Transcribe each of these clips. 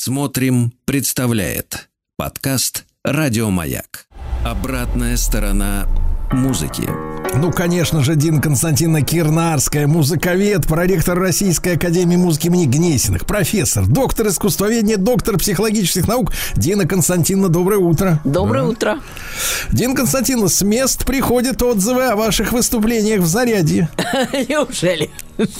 Смотрим, представляет подкаст Радиомаяк. Обратная сторона музыки. Ну, конечно же, Дин Константина Кирнарская, музыковед, проректор Российской Академии музыки имени Гнесиных, профессор, доктор искусствоведения, доктор психологических наук. Дина Константиновна, доброе утро. Доброе да. утро. Дина Константиновна, с мест приходят отзывы о ваших выступлениях в «Заряде». Неужели?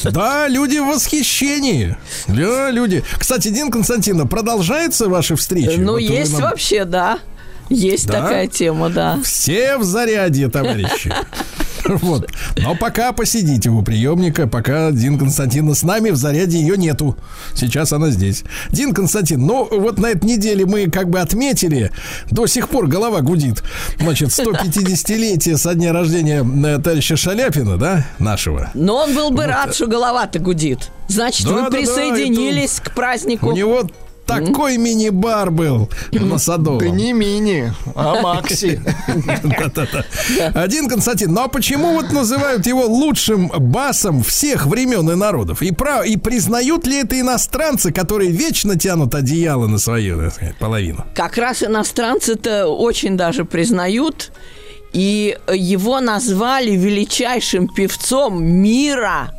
Да, люди в восхищении. Да, люди. Кстати, Дин Константиновна, продолжаются ваши встречи? Ну, вот есть нам... вообще, да. Есть да? такая тема, да. Все в заряде, товарищи. Вот. Но пока посидите у приемника, пока Дин Константиновна с нами, в заряде ее нету. Сейчас она здесь. Дин Константин, ну вот на этой неделе мы как бы отметили, до сих пор голова гудит. Значит, 150-летие со дня рождения э, товарища Шаляпина, да, нашего. Но он был бы вот. рад, что голова-то гудит. Значит, да, вы да, присоединились да, к празднику. У него такой мини-бар был на Садовом. Да не мини, а Макси. Один Константин, ну а почему вот называют его лучшим басом всех времен и народов? И, прав, и признают ли это иностранцы, которые вечно тянут одеяло на свою, так сказать, половину? Как раз иностранцы-то очень даже признают. И его назвали величайшим певцом мира –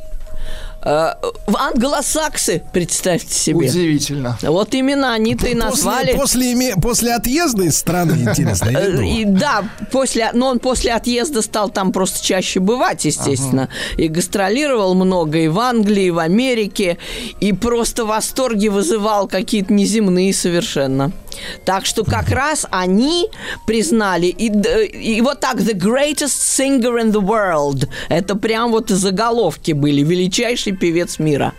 в англосаксы, представьте себе. Удивительно. Вот именно они-то и назвали. После, после, после отъезда из страны, интересно, и, Да, после, но он после отъезда стал там просто чаще бывать, естественно. Ага. И гастролировал много и в Англии, и в Америке. И просто восторги вызывал какие-то неземные совершенно. Так что как раз они признали, и, и вот так, the greatest singer in the world, это прям вот заголовки были, величайший певец мира.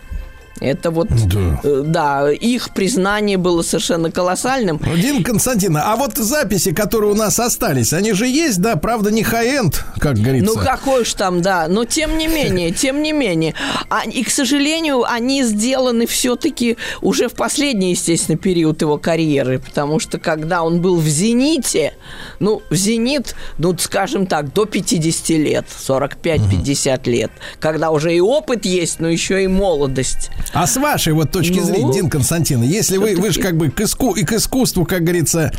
Это вот, да. Э, да, их признание было совершенно колоссальным. Дин Константин, а вот записи, которые у нас остались, они же есть, да, правда, не high-end, как говорится. Ну, какой уж там, да, но тем не менее, тем не менее. А, и, к сожалению, они сделаны все-таки уже в последний, естественно, период его карьеры, потому что когда он был в зените, ну, в зенит, ну, скажем так, до 50 лет, 45-50 угу. лет, когда уже и опыт есть, но еще и молодость. А с вашей вот точки ну, зрения, Дин Константин, если вы, вы же как бы к, иску, и к искусству, как говорится,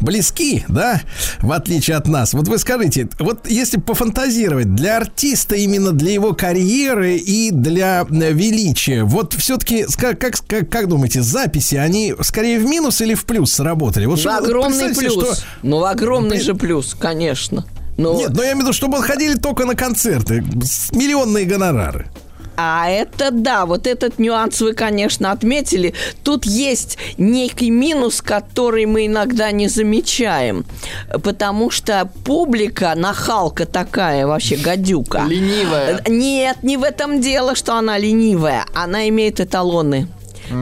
близки, да, в отличие от нас, вот вы скажите, вот если пофантазировать, для артиста именно для его карьеры и для э, величия, вот все-таки, как, как, как, думаете, записи, они скорее в минус или в плюс сработали? Вот в огромный плюс. Что... Ну, огромный ну, же плюс, конечно. Но... Нет, но я имею в виду, чтобы ходили только на концерты, миллионные гонорары. А это да, вот этот нюанс вы, конечно, отметили. Тут есть некий минус, который мы иногда не замечаем. Потому что публика, нахалка такая, вообще гадюка. Ленивая. Нет, не в этом дело, что она ленивая. Она имеет эталоны.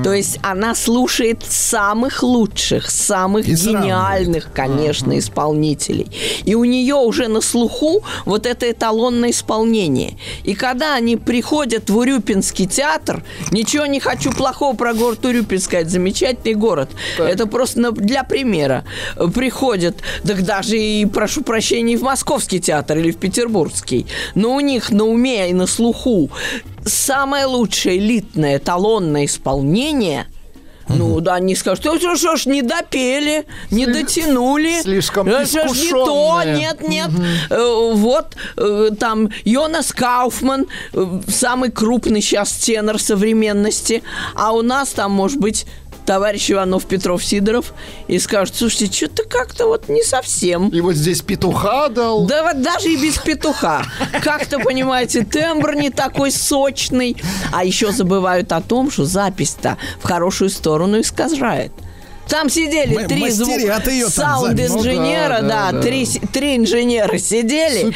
То есть она слушает самых лучших, самых и гениальных, сравнивает. конечно, uh-huh. исполнителей. И у нее уже на слуху вот это эталонное исполнение. И когда они приходят в Урюпинский театр, ничего не хочу плохого про город Урюпинск сказать, замечательный город. Так. Это просто для примера. Приходят, так даже и, прошу прощения, в Московский театр или в Петербургский. Но у них на уме и на слуху самое лучшее элитное талонное исполнение – ну, да, они скажут, что, что ж, не допели, не дотянули. Слишком Это ж не то, нет, нет. Угу. Вот, э, там, Йонас Кауфман, э, самый крупный сейчас тенор современности, а у нас там, может быть, товарищ Иванов, Петров, Сидоров и скажут, слушайте, что-то как-то вот не совсем. И вот здесь петуха дал. Да вот даже и без петуха. Как-то, понимаете, тембр не такой сочный. А еще забывают о том, что запись-то в хорошую сторону искажает. Там сидели М- три звук... саунд-инженера, ну, да, да, да, три, три инженера сидели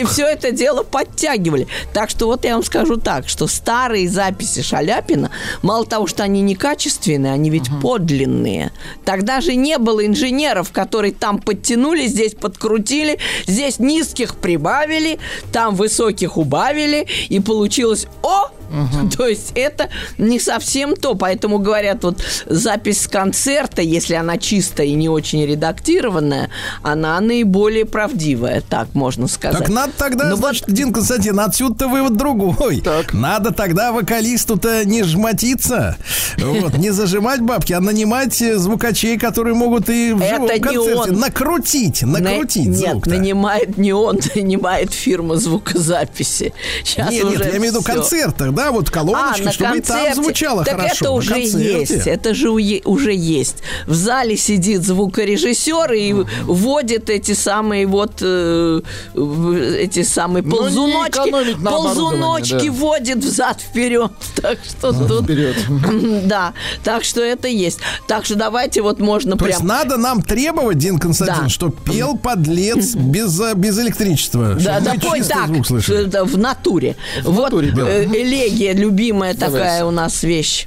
и все это дело подтягивали. Так что вот я вам скажу так, что старые записи Шаляпина, мало того, что они некачественные, они ведь uh-huh. подлинные. Тогда же не было инженеров, которые там подтянули, здесь подкрутили, здесь низких прибавили, там высоких убавили, и получилось, о, То есть это не совсем то. Поэтому говорят, вот запись с концерта, если она чистая и не очень редактированная, она наиболее правдивая, так можно сказать. Так надо тогда, Ну, значит, Дин Константин, отсюда-то вывод другой. Так. Надо тогда вокалисту-то не жмотиться, вот, не зажимать бабки, а нанимать э, звукачей, которые могут и в Это живом не концерте он. накрутить, На- накрутить Нет, нанимает не он, нанимает фирма звукозаписи. Сейчас Нет, нет, я имею в виду концертах, да, вот колоночки, А, чтобы и концерте. там звучало так хорошо. это на уже есть, это же уже есть. В зале сидит звукорежиссер и вводит эти самые вот э, в- эти самые Ну, ползуночки, ползуночки да. вводит взад вперед. Так что тут, Вперед. да, так что это есть. Так что давайте вот можно То есть прям. надо нам требовать, Дин Константин, Да. что пел подлец без, э, без электричества. Да, да, пой так, в натуре. вот натуре, да. э, элегия, любимая такая у нас вещь.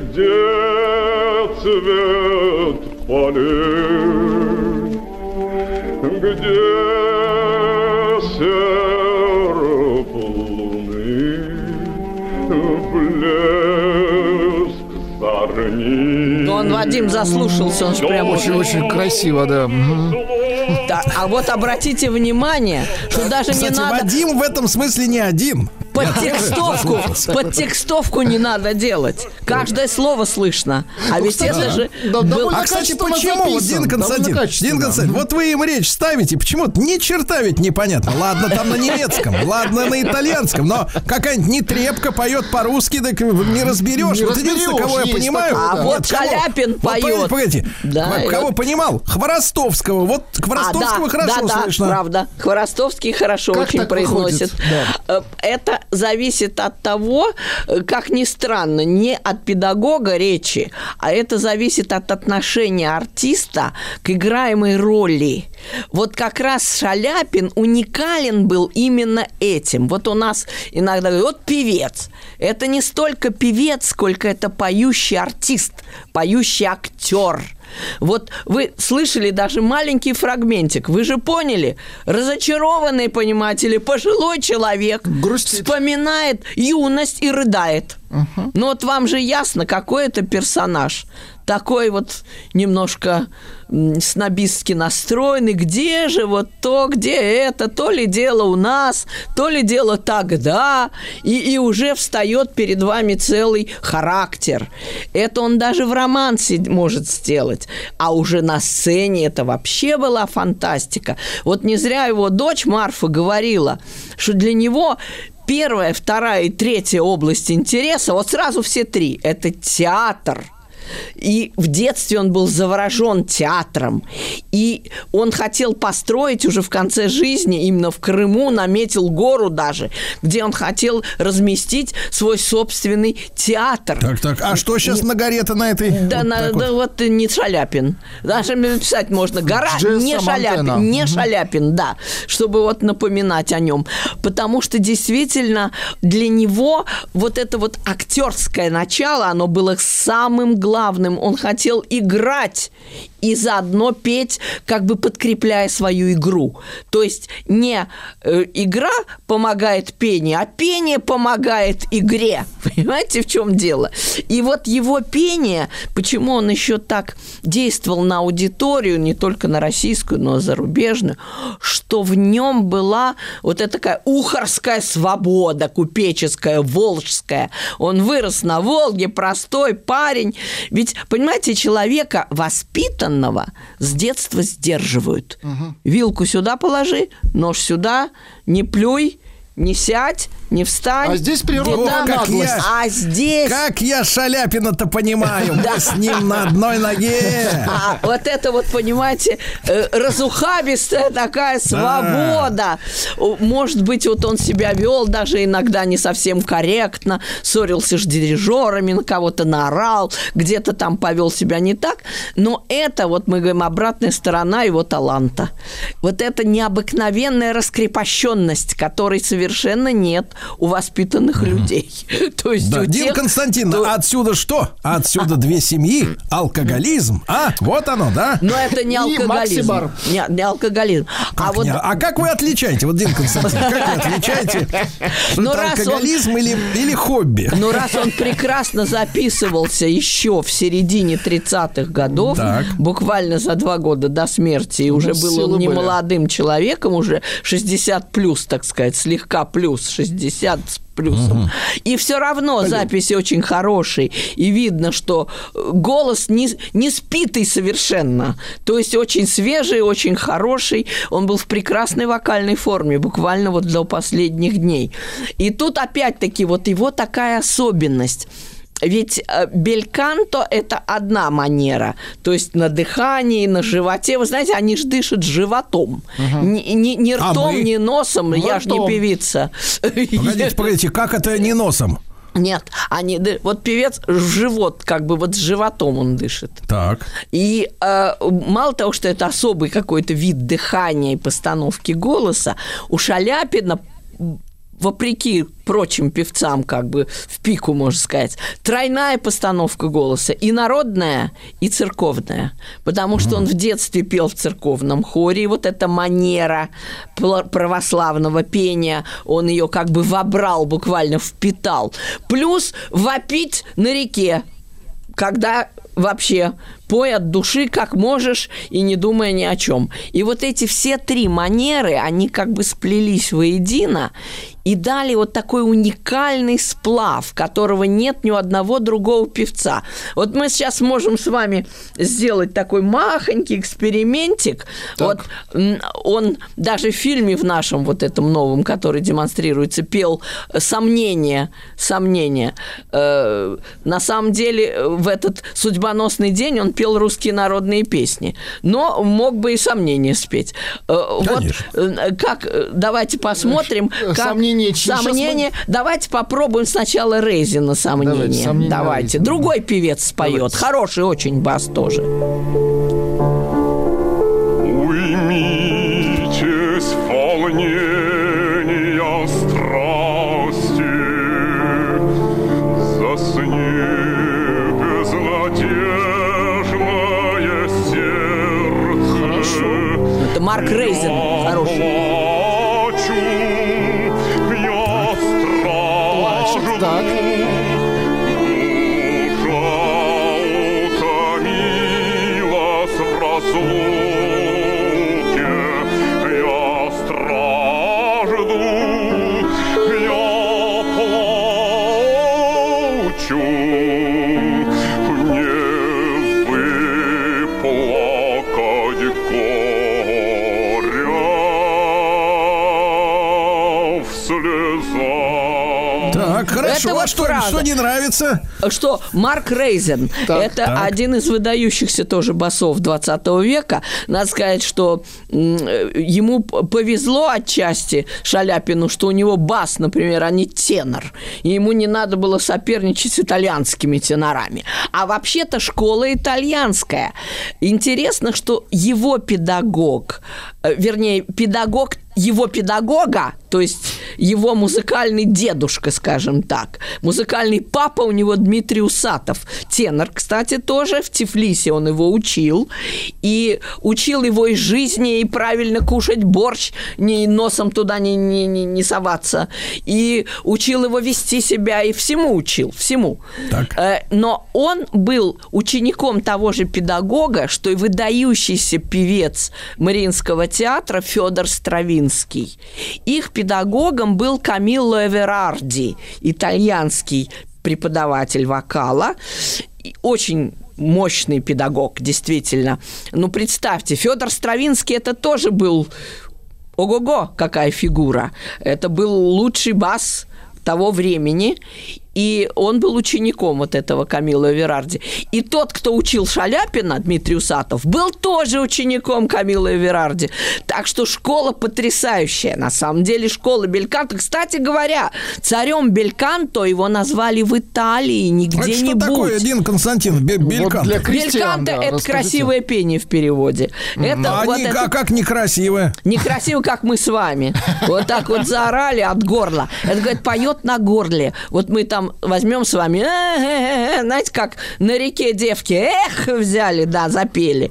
где цвет полей, где серп луны, блеск зорни. Ну, он, Вадим, заслушался, он же прям очень... Очень-очень красиво, да. Да, а вот обратите внимание, что даже не Кстати, надо Вадим в этом смысле не один. Подтекстовку, подтекстовку не надо делать. Каждое слово слышно. А ведь это же да, был- А, кстати, почему, Дин Константин. Дин Константин, вот вы им речь ставите, почему-то ни черта ведь непонятно. Ладно, там на немецком, ладно, на итальянском, но какая-нибудь нетрепка поет по-русски, так не разберешь. Не вот единственное, кого я понимаю... А да. вот кого- Шаляпин вот погодите, поет. Да, Кого- понимал? Хворостовского. Вот А, Хворостовского да, хорошо да, да, слышно. правда. Хворостовский хорошо Как очень произносит. Э, Это зависит от того, э, как ни странно, не от педагога речи, а это зависит от отношения артиста к играемой роли. Вот как раз Шаляпин уникален был именно этим. Вот у нас иногда говорят, вот певец. Это не столько певец, сколько это поющий артист, поющий актер. Вот вы слышали даже маленький фрагментик. Вы же поняли, разочарованный, понимаете ли, пожилой человек Грустит. вспоминает юность и рыдает. Ну вот вам же ясно, какой это персонаж. Такой вот немножко снобистски настроенный. Где же вот то, где это? То ли дело у нас, то ли дело тогда. И, и уже встает перед вами целый характер. Это он даже в романсе может сделать. А уже на сцене это вообще была фантастика. Вот не зря его дочь Марфа говорила, что для него первая, вторая и третья область интереса, вот сразу все три, это театр – и в детстве он был заворожен театром. И он хотел построить уже в конце жизни, именно в Крыму, наметил гору даже, где он хотел разместить свой собственный театр. Так, так, а что сейчас на горе-то на этой? Да, вот на- вот? да вот не Шаляпин. Даже написать можно гора Джесса не Шаляпин, Монтена. не Шаляпин, да, чтобы вот напоминать о нем. Потому что действительно для него вот это вот актерское начало, оно было самым главным. Он хотел играть и заодно петь, как бы подкрепляя свою игру. То есть не э, игра помогает пению, а пение помогает игре. Понимаете, в чем дело? И вот его пение, почему он еще так действовал на аудиторию, не только на российскую, но и зарубежную, что в нем была вот эта такая ухарская свобода, купеческая, волжская. Он вырос на Волге, простой парень. Ведь, понимаете, человека воспитанного с детства сдерживают. Вилку сюда положи, нож сюда, не плюй, не сядь, не встань. А здесь природная где там- наглость. А здесь... Как я Шаляпина-то понимаю, мы с ним на одной ноге. А, вот это вот, понимаете, э, разухабистая такая свобода. О, Может быть, вот он себя вел даже иногда не совсем корректно, ссорился с дирижерами, на кого-то наорал, где-то там повел себя не так. Но это, вот мы говорим, обратная сторона его таланта. Вот это необыкновенная раскрепощенность, которой совершенно нет у воспитанных людей. То есть Да, у Дин тех, Константин, кто- отсюда что? Отсюда две семьи, алкоголизм. А, вот оно, да? Но это не алкоголизм. Не, не алкоголизм. а Как вот не- а как вы отличаете, вот, Дин Константин, как вы отличаете, что Ну, это раз он- алкоголизм или, или хобби? Но раз он прекрасно записывался еще в середине 30-х годов, Так. буквально за два года до смерти, и уже Ну, был он не были. молодым человеком, уже 60 плюс, так сказать, слегка плюс, 60 с плюсом. И все равно записи очень хорошие. И видно, что э, голос не, не спитый совершенно. То есть очень свежий, очень хороший. Он был в прекрасной вокальной форме, буквально вот до последних дней. И тут опять-таки вот его такая особенность. Ведь э, бельканто – это одна манера, то есть на дыхании, на животе. Вы знаете, они же дышат животом. Ни, ни- ни А ртом, мы? ни носом. Я же не ртом. певица. Погодите, погодите, как это не носом? Нет, они, вот певец живот, как бы вот с животом он дышит. Так. И э, мало того, что это особый какой-то вид дыхания и постановки голоса, у Шаляпина вопреки прочим певцам, как бы в пику, можно сказать, тройная постановка голоса, и народная, и церковная. Потому что он в детстве пел в церковном хоре, и вот эта манера православного пения, он ее как бы вобрал, буквально впитал. Плюс вопить на реке, когда вообще пой от души, как можешь, и не думая ни о чем. И вот эти все три манеры, они как бы сплелись воедино и дали вот такой уникальный сплав, которого нет ни у одного другого певца. Вот мы сейчас можем с вами сделать такой махонький экспериментик. Вот м, он даже в фильме в нашем вот этом новом, который демонстрируется, пел «Сомнение», «Сомнение». Э, на самом деле э, в этот судьбоносный день он пел русские народные песни, но мог бы и «Сомнение» спеть. Э, вот Конечно. э, как, э, давайте посмотрим, Э, как «Сомнение» чьи? Щас мы- «Сомнение». Давайте попробуем сначала Рейзина «Сомнение». Давайте, «Сомнение» Давайте. Рейзина. Другой певец споет. Давайте. Хороший очень бас тоже. Уймитесь волнения страсти, Засни безнадежное сердце. Это Марк Рейзин Хорошо. вот а что, фраза. что не нравится? Что Марк Рейзен Так, это так. один из выдающихся тоже басов 20 века. Надо сказать, что м, ему повезло отчасти Шаляпину, что у него бас, например, а не тенор. И ему не надо было соперничать с итальянскими тенорами. А вообще-то школа итальянская. Интересно, что его педагог, э, вернее, педагог его педагога, то есть его музыкальный дедушка, скажем так. Музыкальный папа у него Дмитрий Усатов. Тенор, кстати, тоже в Тифлисе он его учил. И учил его и жизни, и правильно кушать борщ, ни носом туда не, не, не, не соваться. И учил его вести себя, и всему учил, всему. Так. Э, Но он был учеником того же педагога, что и выдающийся певец Мариинского театра Федор Стравинский. Их педагогом был Камилло Эверарди, итальянский преподаватель вокала. Очень мощный педагог, действительно. Ну, представьте, Федор Стравинский это тоже был ого-го, какая фигура. Это был лучший бас того времени, и он был учеником вот этого Камила Верарди. И тот, кто учил Шаляпина, Дмитрий Усатов, был тоже учеником Камила Верарди. Так что школа потрясающая. На самом деле школа Бельканто. Кстати говоря, царем Бельканто его назвали в Италии, не Это что где-нибудь. такое, один Константин Бе- Вот Бельканто? для крестьян, Бельканто да, это расскажите. красивое пение в переводе. Это А вот они- это а как некрасиво? Некрасиво, как мы с вами. Вот так вот заорали от горла. Это, говорит, поет на горле. Вот мы там возьмем с вами, знаете, как на реке девки, эх, взяли, да, запели.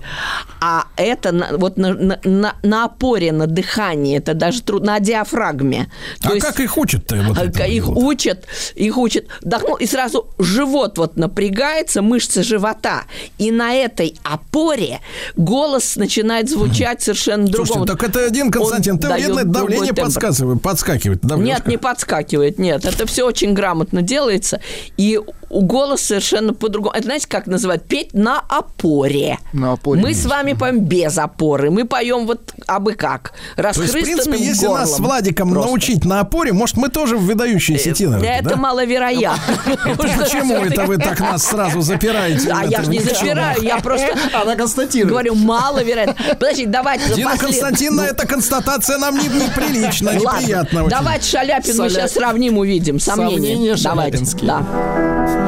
А это вот на, на- на- на опоре, на дыхании, это даже трудно, на диафрагме. То А есть- как их учат-то? Вот а, их вот? учат, их учат. Вдохнул, и сразу живот вот напрягается, мышцы живота. И на этой опоре голос начинает звучать совершенно Слушайте, другому. так это один Константин, Он ты вредное давление подсказывает, подскакивает. давление. Нет, не подскакивает, нет. Это все очень грамотно делается. И у голос совершенно по-другому. Это знаете, как называют? Петь на опоре. На опоре. Мы с вами поем без опоры. Мы поем вот абы как. То есть, в принципе, если нас с. Владиком Просто. научить на опоре, может, мы тоже выдающиеся теноре, Это да? маловероятно. Почему это вы так нас сразу запираете? А в я же не запираю, я просто Она констатирует. говорю, маловероятно. Подожди, давайте Дина. Константиновна, эта констатация нам не, неприлична, Ну, Ладно, неприятно давайте Шаляпин мы сейчас сравним, увидим. Сомнения. Сомнения Давайте. Да.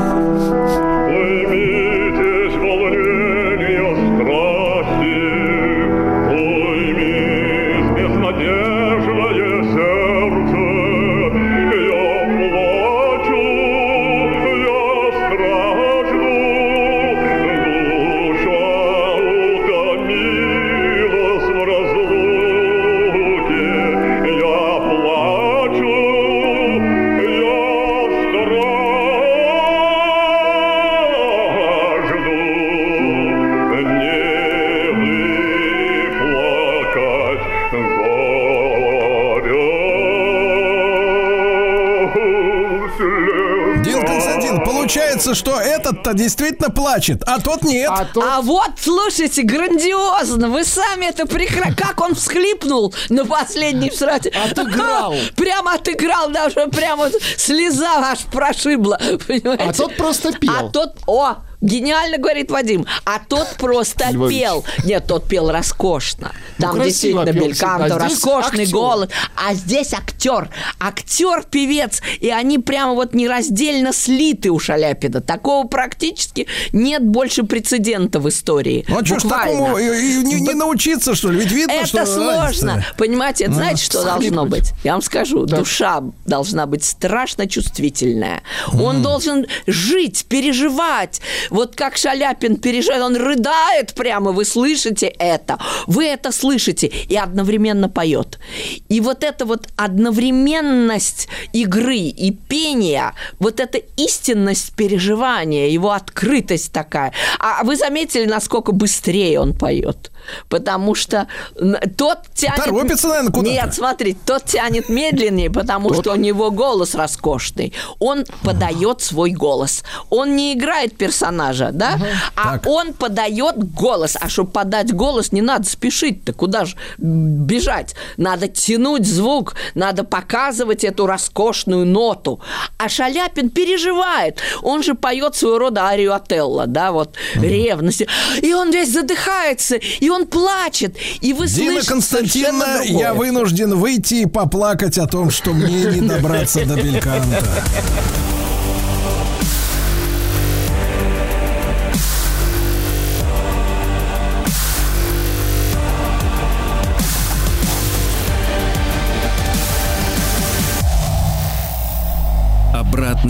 Получается, что этот-то действительно плачет, а тот нет. А то А вот, слушайте, грандиозно, вы сами это прекрасно. Как он всхлипнул на последней встрате. Отыграл. Прямо отыграл, даже прямо вот слеза аж прошибла. Понимаете? А тот просто пел. А тот, о, гениально говорит Вадим, а тот просто Львович. пел. Нет, тот пел роскошно. Там красиво действительно бельканто. Здесь роскошный актер. голос. А здесь актер. Актер, певец. И они прямо вот нераздельно слиты у Шаляпина. Такого практически нет больше прецедента в истории. Ну а что ж такому и- и не, не научиться, что ли? Ведь видно, что Это сложно. разница. Понимаете, это знаете, что должно всхлипнуть. быть? Я вам скажу, душа должна быть страшно чувствительная. Он должен жить, переживать. Вот как Шаляпин переживает, он рыдает прямо, вы слышите это. Вы это слышите и одновременно поет. И вот эта вот одновременность игры и пения, вот эта истинность переживания, его открытость такая. А вы заметили, насколько быстрее он поет? Потому что тот тянет... Торопится, наверное, куда-то. Нет, смотри, тот тянет медленнее, потому что у него голос роскошный. Он подает свой голос. Он не играет персонажа, да? А Так. он подает голос. А чтобы подать голос, не надо спешить-то. Куда же бежать? Надо тянуть звук, надо показывать эту роскошную ноту. А Шаляпин переживает. Он же поет своего рода арию Отелло, да, вот ревности. И он весь задыхается, и он плачет. И вы Дина слышите Константиновна, я вынужден выйти и поплакать о том, что мне не добраться до Бельканта.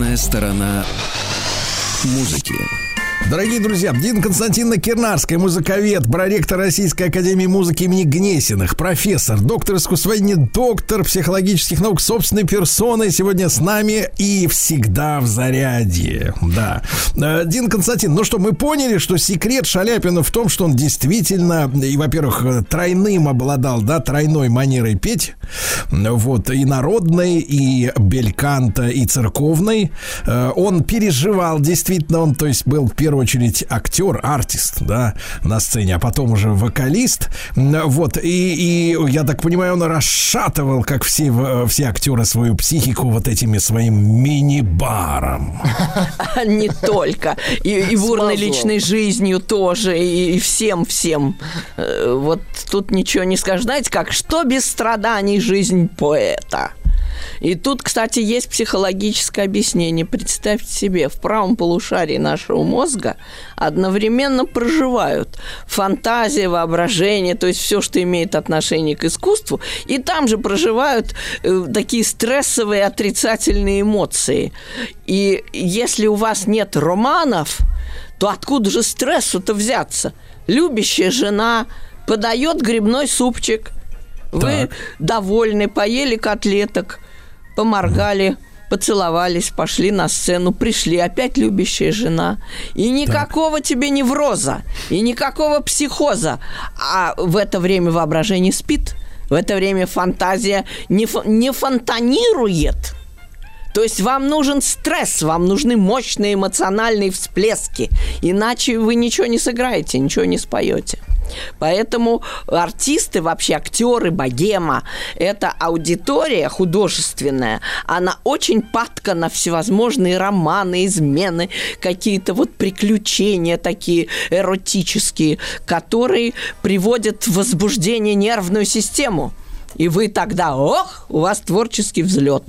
Обратная сторона музыки. Дорогие друзья, Дин Константиновна Кирнарская, музыковед, проректор Российской Академии Музыки имени Гнесиных, профессор, доктор искусствоведения, доктор психологических наук собственной персоной сегодня с нами и всегда в заряде. Да. Э, Дин Константин, ну что, мы поняли, что секрет Шаляпина в том, что он действительно, и, во-первых, э, тройным обладал, да, тройной манерой петь, вот, и народной, и бельканта, и церковной. Э, Он переживал, действительно, он, то есть, был первым первую очередь актер, артист, да, на сцене, а потом уже вокалист. Вот, и, и я так понимаю, он расшатывал, как все, все актеры, свою психику вот этими своим мини-баром. Не только. И, и бурной личной жизнью тоже, и, и всем-всем. Э, Вот тут ничего не скажешь. Знаете как, что без страданий жизнь поэта? И тут, кстати, есть психологическое объяснение. Представьте себе, в правом полушарии нашего мозга одновременно проживают фантазия, воображение, то есть все, что имеет отношение к искусству, и там же проживают э, такие стрессовые отрицательные эмоции. И если у вас нет романов, то откуда же стрессу-то взяться? Любящая жена подает грибной супчик, вы Так. довольны, поели котлеток, поморгали, поцеловались, пошли на сцену, пришли, опять любящая жена. И никакого тебе невроза, и никакого психоза. А в это время воображение спит, в это время фантазия не, фо- не фонтанирует. То есть вам нужен стресс, вам нужны мощные эмоциональные всплески. Иначе вы ничего не сыграете, ничего не споете. Поэтому артисты, вообще актеры, богема, это аудитория художественная, она очень падка на всевозможные романы, измены, какие-то вот приключения такие эротические, которые приводят в возбуждение нервную систему. И вы тогда, ох, у вас творческий взлет.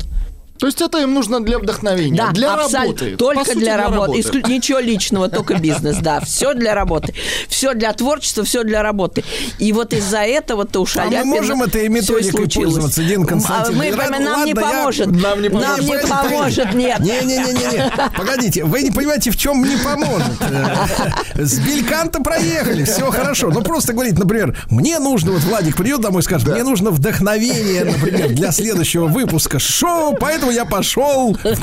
То есть это им нужно для вдохновения, Да, для абсолютно. работы. Только сути, для, работы. Исклю- Ничего личного, только бизнес, да. Все для работы. Все для творчества, все для работы. И вот из-за этого-то у А мы можем этой методикой пользоваться, Дин Константин? А мы, Ладно, нам не я- поможет. Нам не Нам поможет. не Погодите, поможет, нет. Не-не-не-не. Погодите, вы не понимаете, в чем не поможет. Э, С Бельканта проехали, все хорошо. Ну, просто говорить, например, мне нужно, вот Владик придет домой и скажет, мне нужно вдохновение, например, для следующего выпуска шоу, поэтому я пошел клуб.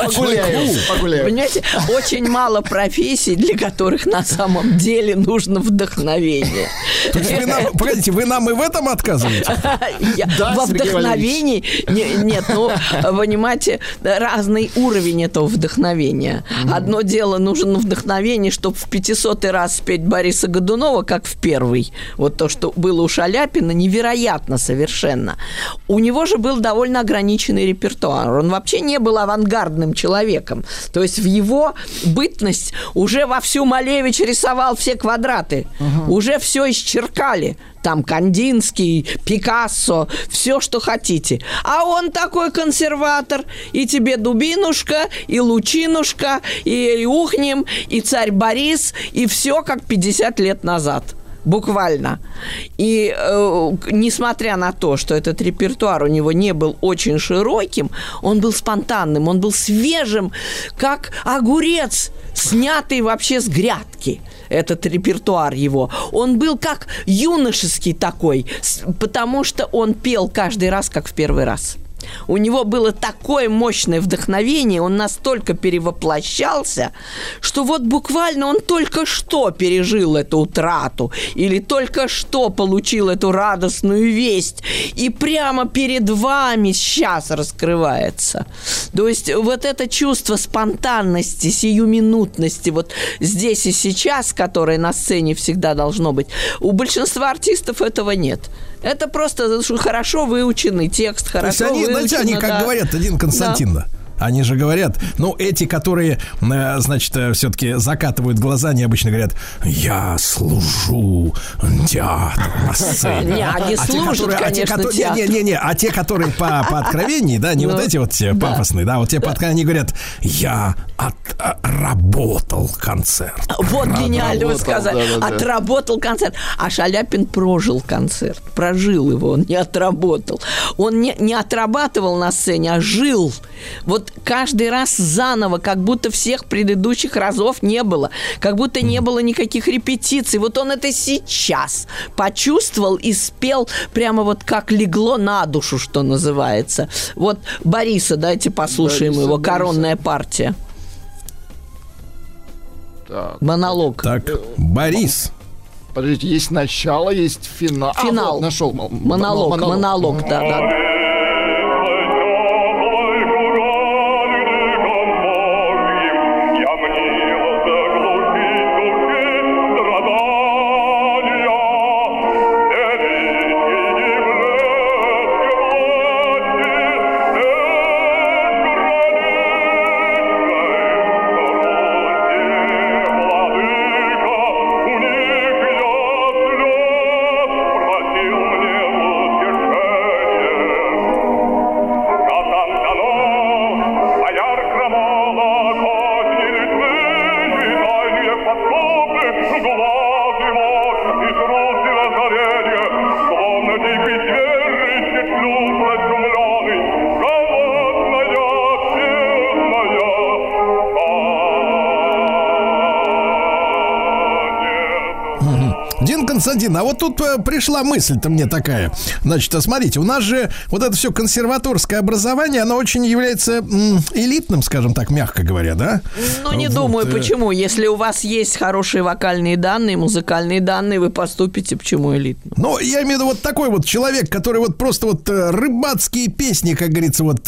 погуляем. Понимаете, очень мало профессий, для которых на самом деле нужно вдохновение. То есть вы нам, погодите, вы нам и в этом отказываете? Я- Да, во Сергей вдохновении не- нет, ну понимаете, разный уровень этого вдохновения. Одно дело нужно вдохновение, чтобы в 500 раз спеть Бориса Годунова, как в первый. Вот то, что было у Шаляпина, невероятно совершенно. У него же был довольно ограниченный репертуар. Он вообще не был авангардным человеком. То есть в его бытность уже вовсю Малевич рисовал все квадраты. Уже все исчеркали. Там Кандинский, Пикассо, все, что хотите. А он такой консерватор. И тебе Дубинушка, и Лучинушка, и Ухнем, и царь Борис, и все как 50 лет назад. Буквально. И э, несмотря на то, что этот репертуар у него не был очень широким, он был спонтанным, он был свежим, как огурец, снятый вообще с грядки этот репертуар его. Он был как юношеский такой, потому что он пел каждый раз, как в первый раз. У него было такое мощное вдохновение, он настолько перевоплощался, что вот буквально он только что пережил эту утрату или только что получил эту радостную весть, и прямо перед вами сейчас раскрывается. То есть вот это чувство спонтанности, сиюминутности, вот здесь и сейчас, которое на сцене всегда должно быть, у большинства артистов этого нет. Это просто хорошо выученный текст, То есть хорошо они, знаете, они выучено, как да. говорят, один Константин, да. Они же говорят, ну, эти, которые, э, значит, все-таки закатывают глаза, они обычно говорят, я служу театру на сцене. Не, они А те, служат, которые- а те, конечно, которые- театру. Не, не, не, а те, которые по, по откровении, да, не Ну, вот эти вот все да. пафосные, да, вот те по откровению, они говорят, я отработал концерт. Вот гениально вы сказали. Отработал концерт. А Шаляпин прожил концерт. Прожил его, он не отработал. Он не, не отрабатывал на сцене, а жил. Вот каждый раз заново, как будто всех предыдущих разов не было. Как будто не было никаких репетиций. Вот он это сейчас почувствовал и спел прямо вот как легло на душу, что называется. Вот Бориса, дайте послушаем Бориса, его. Бориса. Коронная партия. Так, Монолог. Так, Борис. подождите, есть начало, есть финал. А, Финал. вот, нашел. м- м- Монолог, монолог, да, да. Константин, а вот тут э, пришла мысль-то мне такая. Значит, а смотрите, у нас же вот это все консерваторское образование, оно очень является элитным, скажем так, мягко говоря, да? Ну, не Вот, думаю, э, почему. Если у вас есть хорошие вокальные данные, музыкальные данные, вы поступите, почему элитно? Ну, я имею в виду вот такой вот человек, который вот просто вот э, рыбацкие песни, как говорится, вот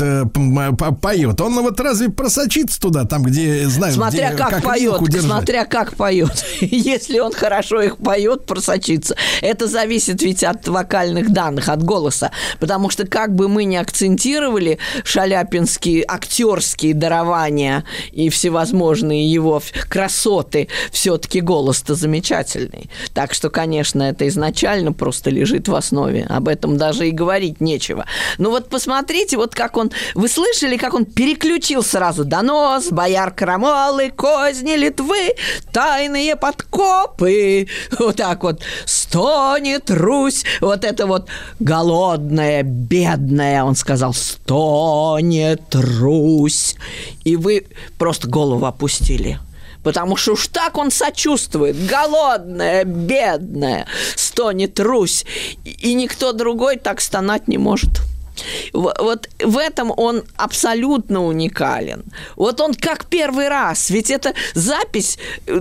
поет. Он вот разве просочится туда, там, где знают, Смотря где, как, поет, линку держать? смотря как поет. Если он хорошо их поет, просочится. Это зависит ведь от вокальных данных, от голоса. Потому что как бы мы ни акцентировали шаляпинские актерские дарования и всевозможные его красоты, все-таки голос-то замечательный. Так что, конечно, это изначально просто лежит в основе. Об этом даже и говорить нечего. Но вот посмотрите, вот как он... Вы слышали, как он переключил сразу донос, бояр крамолы, козни Литвы, тайные подкопы. Вот так вот. Стонет Русь. Вот это вот голодная, бедная, он сказал, стонет Русь. И вы просто голову опустили. Потому что уж так он сочувствует. Голодная, бедная, стонет Русь. И- никто другой так стонать не может. Вот в этом он абсолютно уникален. Вот он как первый раз. Ведь это запись, э,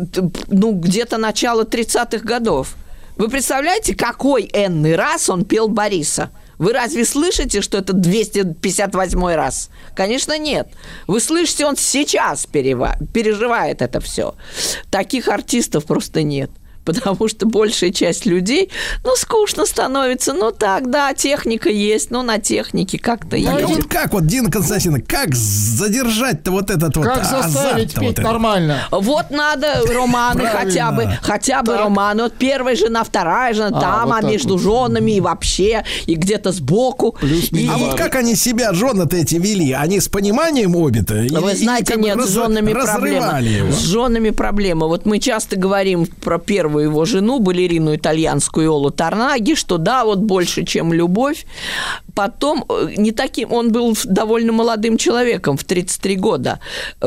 ну, где-то начало 30-х годов. Вы представляете, какой энный раз он пел Бориса? Вы разве слышите, что это 258 раз? Конечно, нет. Вы слышите, он сейчас переживает это все. Таких артистов просто нет. Потому что большая часть людей, ну, скучно становится. Ну, так, да, техника есть, но на технике как-то Так, а вот как вот, Дина Константиновна, как задержать-то вот этот вот Как заставить петь вот нормально? Вот надо романы хотя бы, хотя бы романы. Вот первая жена, вторая жена, А, там, а между женами и вообще, и где-то сбоку. И- А вот как они себя, жены-то эти, вели? Они с пониманием обе-то? Вы знаете, как нет, с женами проблема. С женами проблема. Вот мы часто говорим про первую его жену, балерину итальянскую Олу Тарнаги, что да, вот больше, чем любовь. Потом э, не таким, он был довольно молодым человеком, в 33 года.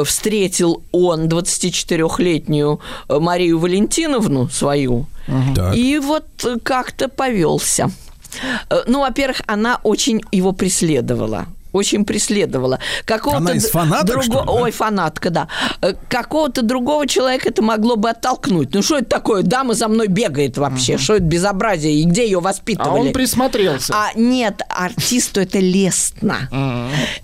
Встретил он 24-летнюю э, Марию Валентиновну свою, Так. и вот э, как-то повелся. Ну, во-первых, она очень его преследовала. Очень преследовала. Какого-то Она из фанаток, друго- что ли, да? Ой, фанатка, да. Э, Какого-то другого человека это могло бы оттолкнуть. Ну, что это такое? Дама за мной бегает вообще. Что это безобразие? И где ее А воспитывали? он присмотрелся. А нет, артисту это лестно.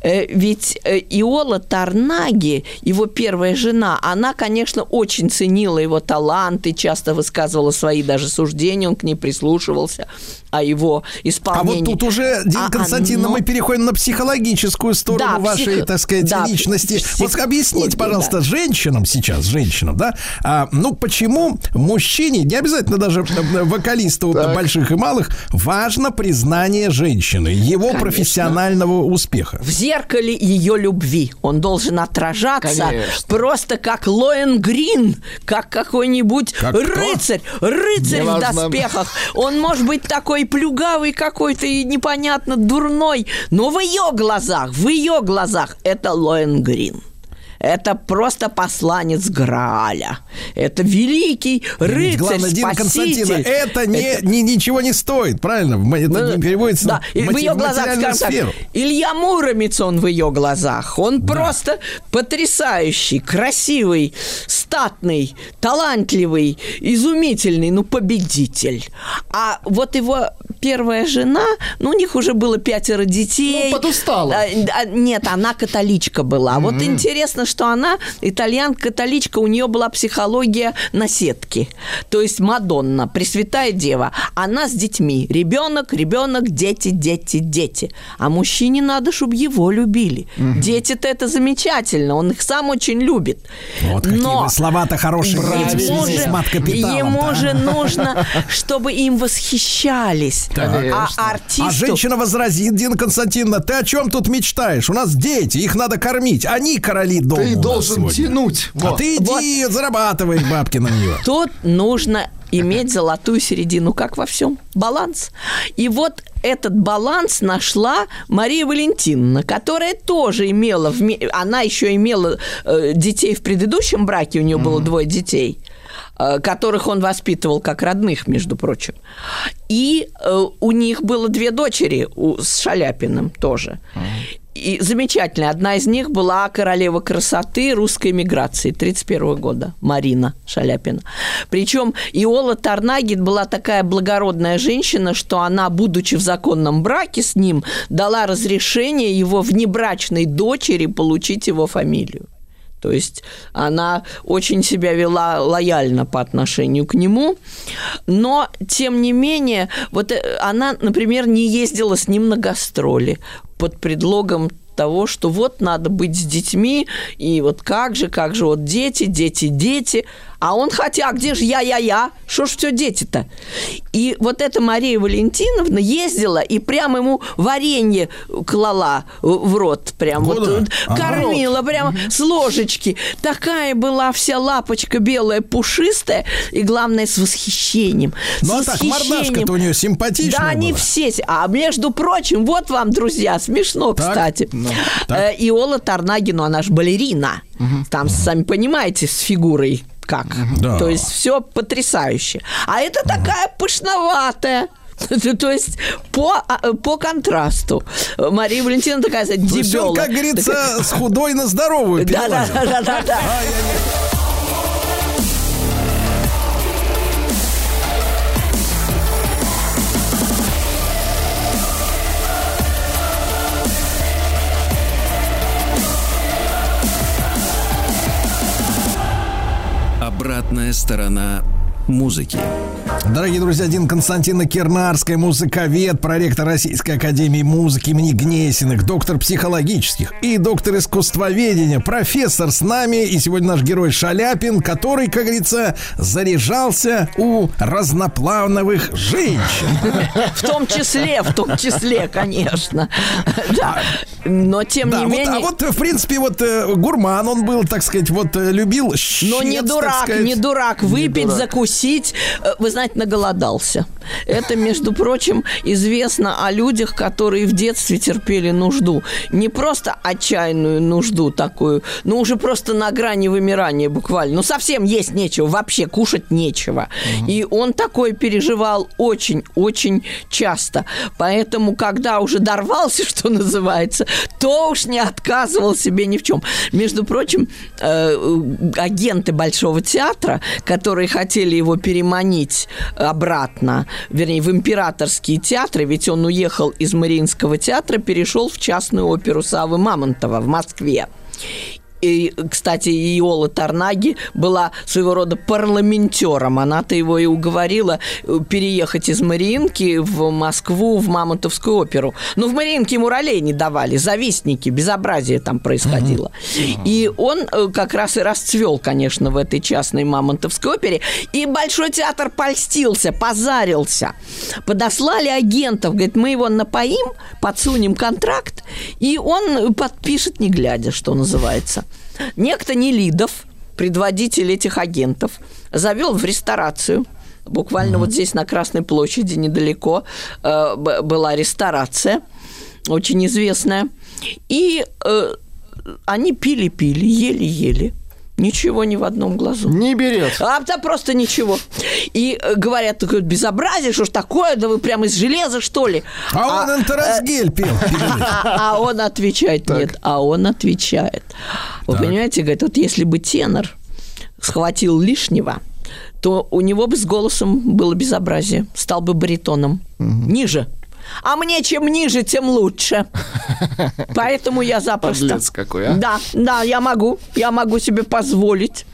Э, Ведь э, Иола Тарнаги, его первая жена, она, конечно, очень ценила его таланты, часто высказывала свои даже суждения, он к ней прислушивался, о его А исполнении. вот тут уже, Дина А Константиновна, оно- мы переходим на психологическую сторону Да, вашей, психо- так сказать, да, личности. псих- Вот объясните, да. пожалуйста, женщинам сейчас, женщинам, да, а, ну почему мужчине, не обязательно даже э, вокалисту Так. больших и малых, важно признание женщины, его Конечно. профессионального успеха? в зеркале ее любви. Он должен отражаться Конечно. просто как Лоэн Грин, как какой-нибудь Как кто? рыцарь, рыцарь в Неважно. доспехах. Он может быть такой плюгавый какой-то и непонятно дурной, но в ее глазах, в ее глазах это Лоэн Грин. Это просто посланец Грааля. Это великий рыцарь, Главное, Дина спаситель. это, не, Это- ни- ничего не стоит, правильно? Это ну, не переводится да, в в ее мати- глазах, скажем сферу. так, Илья Муромец он в ее глазах. Он просто потрясающий, красивый, статный, талантливый, изумительный, ну, победитель. А вот его первая жена, ну, у них уже было пятеро детей. Ну, подустала. А, а, Нет, она католичка была. Вот интересно, что она, итальянка-католичка, у нее была психология наседки. То есть Мадонна, Пресвятая Дева. Она с детьми. Ребенок, ребенок, дети, дети, дети. А мужчине надо, чтобы его любили. Дети-то это замечательно. Он их сам очень любит. Вот какие Но слова-то хорошие ему же, ему же нужно, чтобы им восхищались. А Конечно. артисту... А женщина возразит, Дина Константиновна, ты о чем тут мечтаешь? У нас дети, их надо кормить. Они короли дома. Ты должен тянуть. А Вот. ты иди, зарабатывай бабки на нее. Тут нужно иметь золотую середину, как во всем. Баланс. И вот этот баланс нашла Мария Валентиновна, которая тоже имела, она еще имела э, детей в предыдущем браке, у нее было двое детей. э, которых он воспитывал как родных, между прочим. И э, у них было две дочери у, с Шаляпиным тоже. И замечательная. Одна из них была королева красоты русской миграции 31 года, Марина Шаляпина. Причем Иола Тарнагин была такая благородная женщина, что она, будучи в законном браке с ним, дала разрешение его внебрачной дочери получить его фамилию. То есть она очень себя вела лояльно по отношению к нему, но тем не менее, вот э, она, например, не ездила с ним на гастроли под предлогом того, что вот надо быть с детьми, и вот как же, как же, вот дети, дети, дети. А он хотя, а где же я-я-я? Что ж все дети-то? И вот эта Мария Валентиновна ездила и прямо ему варенье клала в рот. Прям вот, Куда? вот Ага. кормила прямо с ложечки. Такая была вся лапочка белая, пушистая, и главное, с восхищением. Ну а с так, восхищением. мордашка-то у нее симпатичная Да, они была. все. А между прочим, вот вам, друзья, смешно, Так, кстати. ну, так. Э, Иола Тарнагину, она же балерина. Там, сами понимаете, с фигурой как. Да. То есть все потрясающе. А это такая пышноватая. То есть по, а, по контрасту. Мария Валентина такая, дебёла. как говорится, с худой на здоровую Да, Обратная сторона музыки. Дорогие друзья, Дин Константина Кернарская, музыковед, проректор Российской Академии Музыки имени Гнесиных, доктор психологических и доктор искусствоведения, профессор с нами. И сегодня наш герой Шаляпин, который, как говорится, заряжался у разноплановых женщин. В том числе, в том числе, конечно. Да. Но тем не вот, менее... а вот, в принципе, вот э, гурман он был, так сказать, вот э, любил Но не дурак, не дурак. Выпить, закусить. Э, Вы знаете, наголодался. Это, между прочим, известно о людях, которые в детстве терпели нужду. Не просто отчаянную нужду такую, но уже просто на грани вымирания буквально. Ну, совсем есть нечего, вообще кушать нечего. И он такое переживал очень-очень часто. Поэтому, когда уже дорвался, что называется, то уж не отказывал себе ни в чем. Между прочим, э, агенты Большого театра, которые хотели его переманить обратно, вернее, в императорские театры, ведь он уехал из Мариинского театра, перешел в частную оперу Савы Мамонтова в Москве. И, кстати, Иола Тарнаги была своего рода парламентером. Она-то его и уговорила э, переехать из Мариинки в Москву, в Мамонтовскую оперу. Но в Мариинке ему ролей не давали, завистники, безобразие там происходило. И он э, как раз и расцвел, конечно, в этой частной Мамонтовской опере. И Большой театр польстился, позарился. Подослали агентов, говорит, мы его напоим, подсунем контракт, и он подпишет, не глядя, что называется. Некто Нелидов, предводитель этих агентов, завел в ресторацию. Буквально вот здесь на Красной площади недалеко э, была ресторация, очень известная. И э, они пили-пили, ели-ели. Ничего ни в одном глазу. Не берет. А да просто ничего. И э, говорят, такое безобразие, что ж такое, да вы прямо из железа, что ли? А он Энтеросгель пел. перед этим. А, а он отвечает, нет, а он отвечает. Вы понимаете, говорит, вот если бы тенор схватил лишнего, то у него бы с голосом было безобразие, стал бы баритоном. Ниже. А мне чем ниже, тем лучше. Поэтому я запросто. Подлец какой, а? Да, да, я могу. Я могу себе позволить.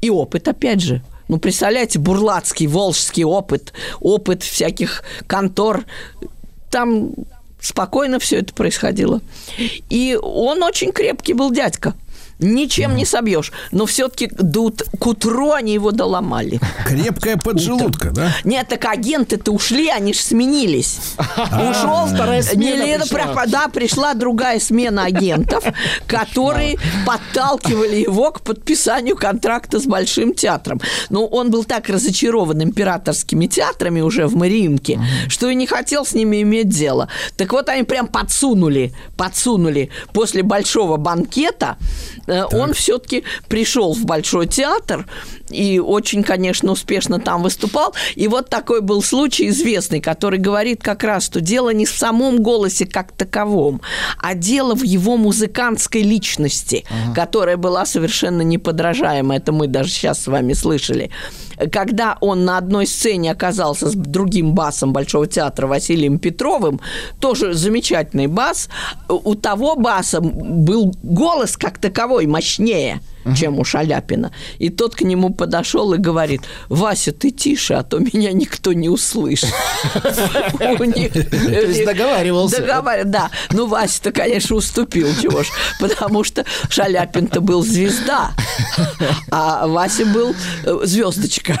И опыт, опять же. Ну, представляете, бурлацкий, волжский опыт, опыт всяких контор. Там спокойно все это происходило. И он очень крепкий был дядька. Ничем не собьешь. Но все-таки к утру они его доломали. Крепкая поджелудка, да? Нет, так агенты-то ушли, они же сменились. Ушел Вторая смена пришла. Да, пришла другая смена агентов, которые подталкивали его к подписанию контракта с Большим театром. Но он был так разочарован императорскими театрами уже в Мариинке, что и не хотел с ними иметь дело. Так вот, они прям подсунули, подсунули после большого банкета э, он все-таки пришел в Большой театр и очень, конечно, успешно там выступал. И вот такой был случай известный, который говорит как раз, что дело не в самом голосе как таковом, а дело в его музыкантской личности, которая была совершенно неподражаемая. Это мы даже сейчас с вами слышали когда он на одной сцене оказался с другим басом Большого театра Василием Петровым, тоже замечательный бас, у того баса был голос как таковой мощнее – чем у Шаляпина. И тот к нему подошел и говорит, Вася, ты тише, а то меня никто не услышит. То есть договаривался. Договаривался, да. Ну, Вася-то, конечно, уступил, чего ж, потому что Шаляпин-то был звезда, а Вася был э, звездочка.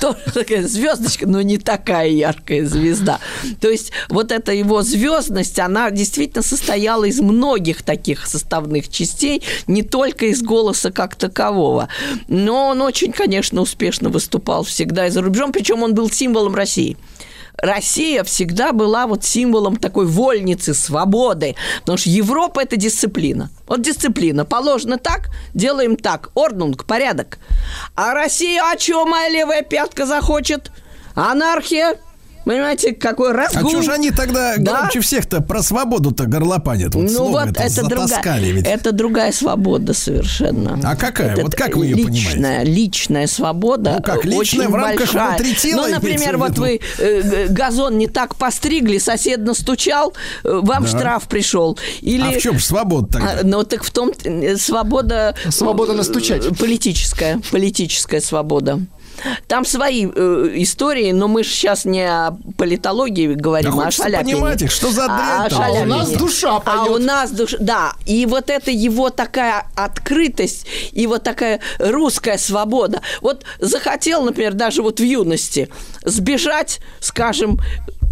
Тоже такая звездочка, но не такая яркая звезда. То есть вот эта его звездность, она действительно состояла из многих таких составных частей, не только из голоса как такового. Но он очень, конечно, успешно выступал всегда и за рубежом, причем он был символом России. Россия всегда была вот символом такой вольницы, свободы. Потому что Европа – это дисциплина. Вот дисциплина. Положено так, делаем так. Орднунг, порядок. А Россия, а чего моя левая пятка захочет? Анархия, Понимаете, какой разгул. А что же они тогда Да. громче всех-то про свободу-то горлопанят? Вот ну вот это другая, ведь. это другая свобода совершенно. А какая? Это Вот как вы её личная, понимаете? Личная свобода. Ну как, личная очень в рамках большая. внутри тела Ну, например, вот вы э, газон не так постригли, сосед настучал, э, вам Да. штраф пришел. Или... А в чем свобода тогда? А, Ну, так в том э, свобода... Свобода настучать. э, Политическая, политическая свобода. Там свои э, истории, но мы же сейчас не о политологии говорим, Да а о Шаляпине. понимать их, что за А о дрянь-то? А у нас душа А поет. у нас душа, да. И вот это его такая открытость и вот такая русская свобода. Вот захотел, например, даже вот в юности сбежать, скажем,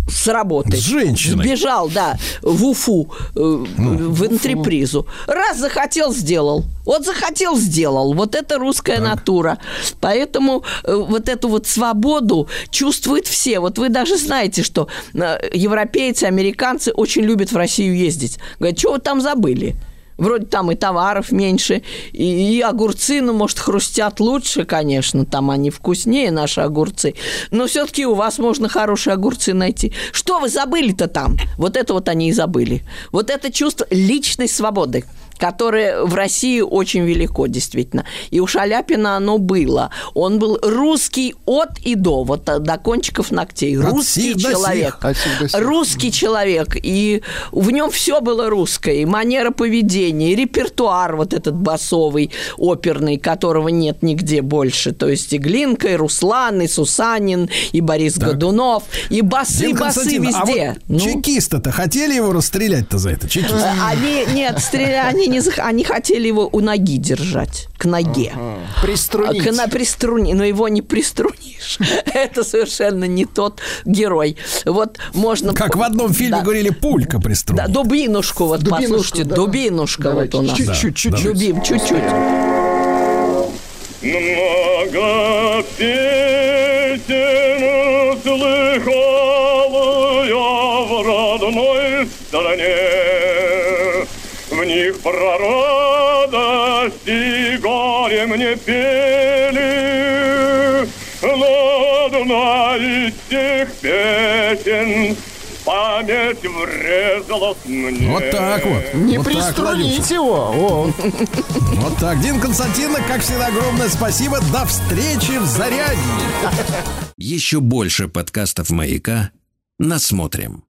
с работы. С женщиной. Сбежал, да, в Уфу, э, Ну, в антрепризу. Раз захотел, сделал. Вот захотел, сделал. Вот это русская натура. Поэтому э, вот эту вот свободу чувствуют все. Вот вы даже знаете, что э, европейцы, американцы очень любят в Россию ездить. Говорят, что вы там забыли? Вроде там и товаров меньше, и, и огурцы, ну, может, хрустят лучше, конечно, там они вкуснее, наши огурцы. Но все-таки у вас можно хорошие огурцы найти. Что вы забыли-то там? Вот это вот они и забыли. Вот это чувство личной свободы которое в России очень велико, действительно. И у Шаляпина оно было. Он был русский от и до, вот до кончиков ногтей. От русский сих человек. сих. Сих сих. Русский человек. И в нем все было русское. И манера поведения, и репертуар вот этот басовый, оперный, которого нет нигде больше. То есть и Глинка, и Руслан, и Сусанин, и Борис Годунов, и басы, Дим басы а везде. вот Ну, чекисты-то хотели его расстрелять-то за это? Чекисты. Они, нет, стреля- они, не, зах- они хотели его у ноги держать, к ноге. Приструнить. А, к- на- приструни, но его не приструнишь. Это совершенно не тот герой. Вот можно... Как в одном фильме Да. говорили, пулька приструнить. Да, дубинушку, вот Дубинушку, послушайте, да. дубинушка Давайте, вот у нас. чуть-чуть, чуть-чуть. Чуть-чуть. Много песен слыхал я в родной стране. Про радость и горе мне пели. Но одна из тех песен память врезалась мне. Вот так вот. Не Вот приструнить его. О, Вот так. Дин Константиновна, как всегда, огромное спасибо. До встречи в Зарядье. Еще больше подкастов «Маяка» насмотрим.